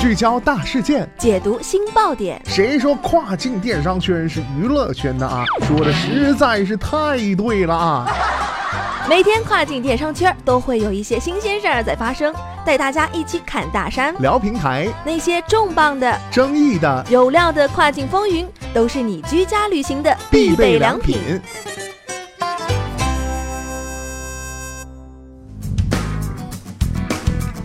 聚焦大事件，解读新爆点。谁说跨境电商圈是娱乐圈的啊？说的实在是太对了啊！每天跨境电商圈都会有一些新鲜事儿在发生，带大家一起看大山，聊平台，那些重磅的、争议的、有料的跨境风云，都是你居家旅行的必备良品。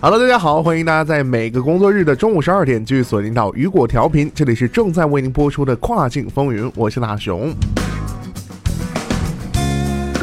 Hello，大家好，欢迎大家在每个工作日的中午十二点继续锁定到雨果调频，这里是正在为您播出的跨境风云，我是大熊。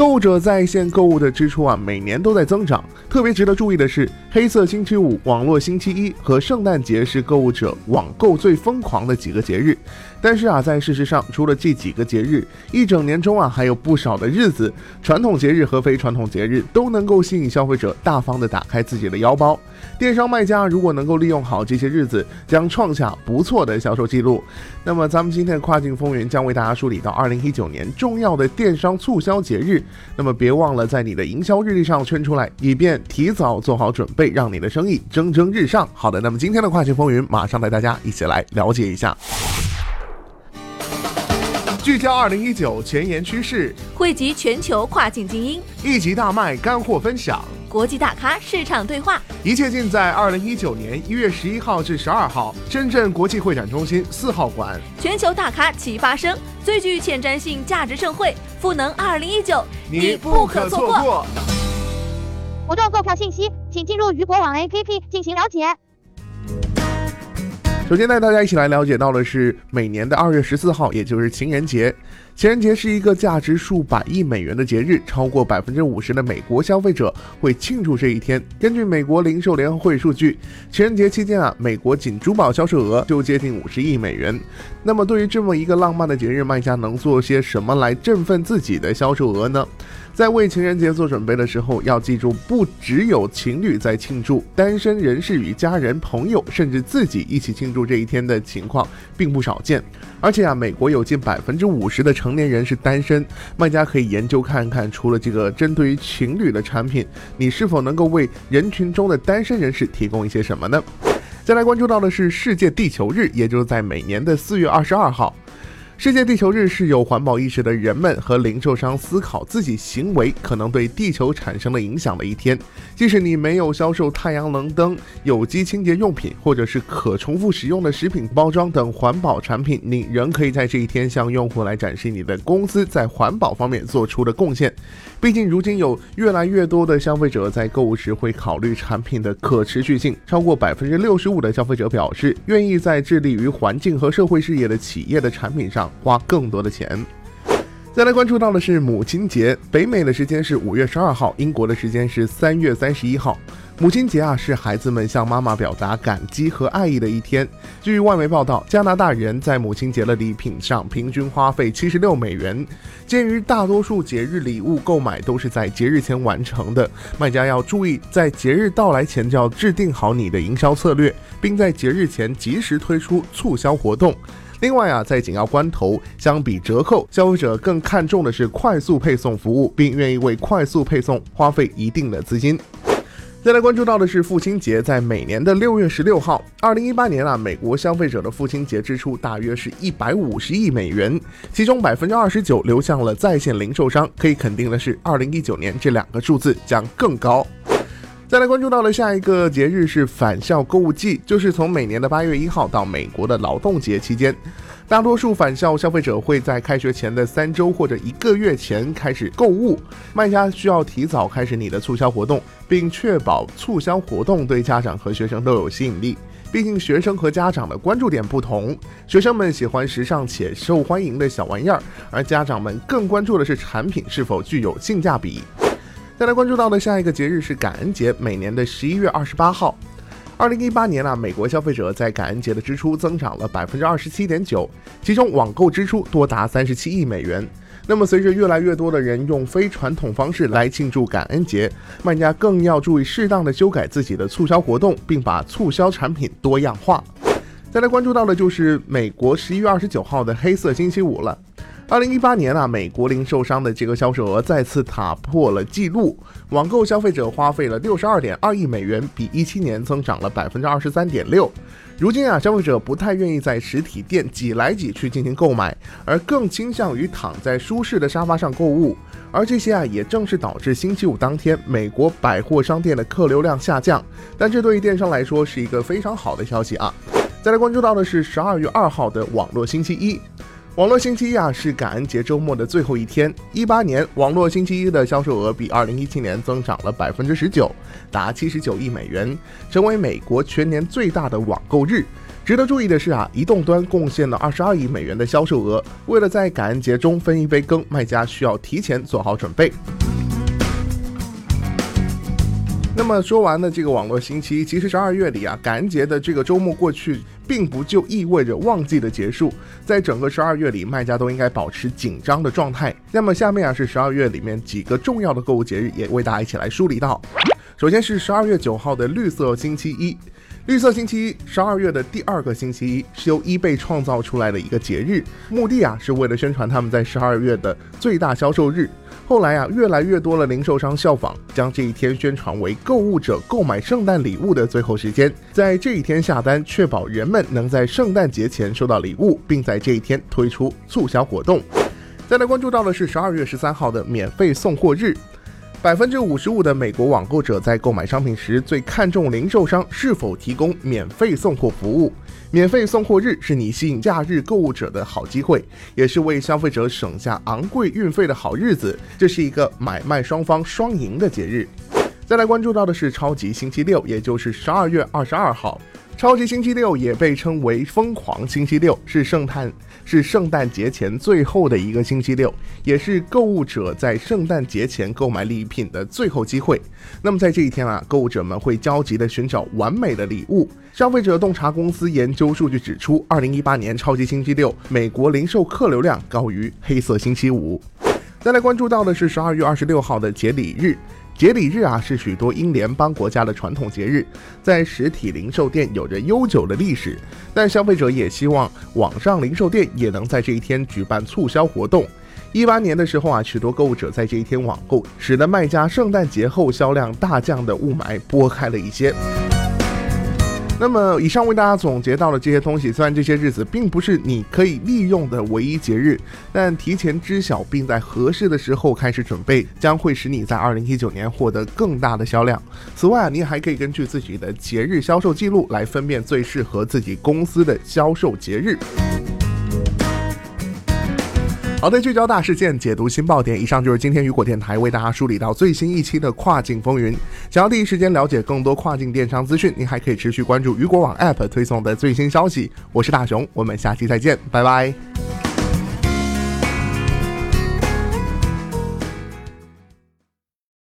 购物者在线购物的支出啊，每年都在增长。特别值得注意的是，黑色星期五、网络星期一和圣诞节是购物者网购最疯狂的几个节日。但是啊，在事实上，除了这几个节日，一整年中啊，还有不少的日子，传统节日和非传统节日都能够吸引消费者大方的打开自己的腰包。电商卖家如果能够利用好这些日子，将创下不错的销售记录。那么，咱们今天的跨境风云将为大家梳理到二零一九年重要的电商促销节日。那么，别忘了在你的营销日历上圈出来，以便。提早做好准备，让你的生意蒸蒸日上。好的，那么今天的跨境风云，马上带大家一起来了解一下。聚焦二零一九前沿趋势，汇集全球跨境精英，一集大卖干货分享，国际大咖市场对话，一切尽在二零一九年一月十一号至十二号，深圳国际会展中心四号馆。全球大咖齐发声，最具前瞻性价值盛会，赋能二零一九，你不可错过。活动购票信息，请进入鱼果网 APP 进行了解。首先带大家一起来了解到的是，每年的二月十四号，也就是情人节。情人节是一个价值数百亿美元的节日，超过百分之五十的美国消费者会庆祝这一天。根据美国零售联合会数据，情人节期间啊，美国仅珠宝销售额就接近五十亿美元。那么，对于这么一个浪漫的节日，卖家能做些什么来振奋自己的销售额呢？在为情人节做准备的时候，要记住，不只有情侣在庆祝，单身人士与家人、朋友，甚至自己一起庆祝这一天的情况并不少见。而且啊，美国有近百分之五十的成年人是单身，卖家可以研究看看，除了这个针对于情侣的产品，你是否能够为人群中的单身人士提供一些什么呢？再来关注到的是世界地球日，也就是在每年的四月二十二号。世界地球日是有环保意识的人们和零售商思考自己行为可能对地球产生的影响的一天。即使你没有销售太阳能灯、有机清洁用品，或者是可重复使用的食品包装等环保产品，你仍可以在这一天向用户来展示你的公司在环保方面做出的贡献。毕竟，如今有越来越多的消费者在购物时会考虑产品的可持续性。超过百分之六十五的消费者表示，愿意在致力于环境和社会事业的企业的产品上花更多的钱。再来关注到的是母亲节，北美的时间是五月十二号，英国的时间是三月三十一号。母亲节啊，是孩子们向妈妈表达感激和爱意的一天。据外媒报道，加拿大人在母亲节的礼品上平均花费七十六美元。鉴于大多数节日礼物购买都是在节日前完成的，卖家要注意，在节日到来前就要制定好你的营销策略，并在节日前及时推出促销活动。另外啊，在紧要关头，相比折扣，消费者更看重的是快速配送服务，并愿意为快速配送花费一定的资金。再来关注到的是父亲节，在每年的六月十六号。二零一八年啊，美国消费者的父亲节支出大约是一百五十亿美元，其中百分之二十九流向了在线零售商。可以肯定的是，二零一九年这两个数字将更高。再来关注到的下一个节日是返校购物季，就是从每年的八月一号到美国的劳动节期间。大多数返校消费者会在开学前的三周或者一个月前开始购物，卖家需要提早开始你的促销活动，并确保促销活动对家长和学生都有吸引力。毕竟学生和家长的关注点不同，学生们喜欢时尚且受欢迎的小玩意儿，而家长们更关注的是产品是否具有性价比。再来关注到的下一个节日是感恩节，每年的十一月二十八号。二零一八年啊，美国消费者在感恩节的支出增长了百分之二十七点九，其中网购支出多达三十七亿美元。那么，随着越来越多的人用非传统方式来庆祝感恩节，卖家更要注意适当的修改自己的促销活动，并把促销产品多样化。再来关注到的就是美国十一月二十九号的黑色星期五了。二零一八年啊，美国零售商的这个销售额再次打破了记录，网购消费者花费了六十二点二亿美元，比一七年增长了百分之二十三点六。如今啊，消费者不太愿意在实体店挤来挤去进行购买，而更倾向于躺在舒适的沙发上购物。而这些啊，也正是导致星期五当天美国百货商店的客流量下降。但这对于电商来说是一个非常好的消息啊！再来关注到的是十二月二号的网络星期一。网络星期一啊是感恩节周末的最后一天。一八年网络星期一的销售额比二零一七年增长了百分之十九，达七十九亿美元，成为美国全年最大的网购日。值得注意的是啊，移动端贡献了二十二亿美元的销售额。为了在感恩节中分一杯羹，卖家需要提前做好准备。那么说完了这个网络星期一，其实十二月里啊，感恩节的这个周末过去，并不就意味着旺季的结束。在整个十二月里，卖家都应该保持紧张的状态。那么下面啊是十二月里面几个重要的购物节日，也为大家一起来梳理到。首先是十二月九号的绿色星期一。绿色星期一，十二月的第二个星期一，是由 eBay 创造出来的一个节日，目的啊是为了宣传他们在十二月的最大销售日。后来啊，越来越多的零售商效仿，将这一天宣传为购物者购买圣诞礼物的最后时间，在这一天下单，确保人们能在圣诞节前收到礼物，并在这一天推出促销活动。再来关注到的是十二月十三号的免费送货日。百分之五十五的美国网购者在购买商品时最看重零售商是否提供免费送货服务。免费送货日是你吸引假日购物者的好机会，也是为消费者省下昂贵运费的好日子。这是一个买卖双方双赢的节日。再来关注到的是超级星期六，也就是十二月二十二号。超级星期六也被称为疯狂星期六，是圣诞是圣诞节前最后的一个星期六，也是购物者在圣诞节前购买礼品的最后机会。那么在这一天啊，购物者们会焦急地寻找完美的礼物。消费者洞察公司研究数据指出，二零一八年超级星期六美国零售客流量高于黑色星期五。再来关注到的是十二月二十六号的节礼日。节礼日啊，是许多英联邦国家的传统节日，在实体零售店有着悠久的历史，但消费者也希望网上零售店也能在这一天举办促销活动。一八年的时候啊，许多购物者在这一天网购，使得卖家圣诞节后销量大降的雾霾拨开了一些。那么，以上为大家总结到的这些东西，虽然这些日子并不是你可以利用的唯一节日，但提前知晓并在合适的时候开始准备，将会使你在二零一九年获得更大的销量。此外啊，你还可以根据自己的节日销售记录来分辨最适合自己公司的销售节日。好的，聚焦大事件，解读新爆点。以上就是今天雨果电台为大家梳理到最新一期的跨境风云。想要第一时间了解更多跨境电商资讯，您还可以持续关注雨果网 App 推送的最新消息。我是大熊，我们下期再见，拜拜。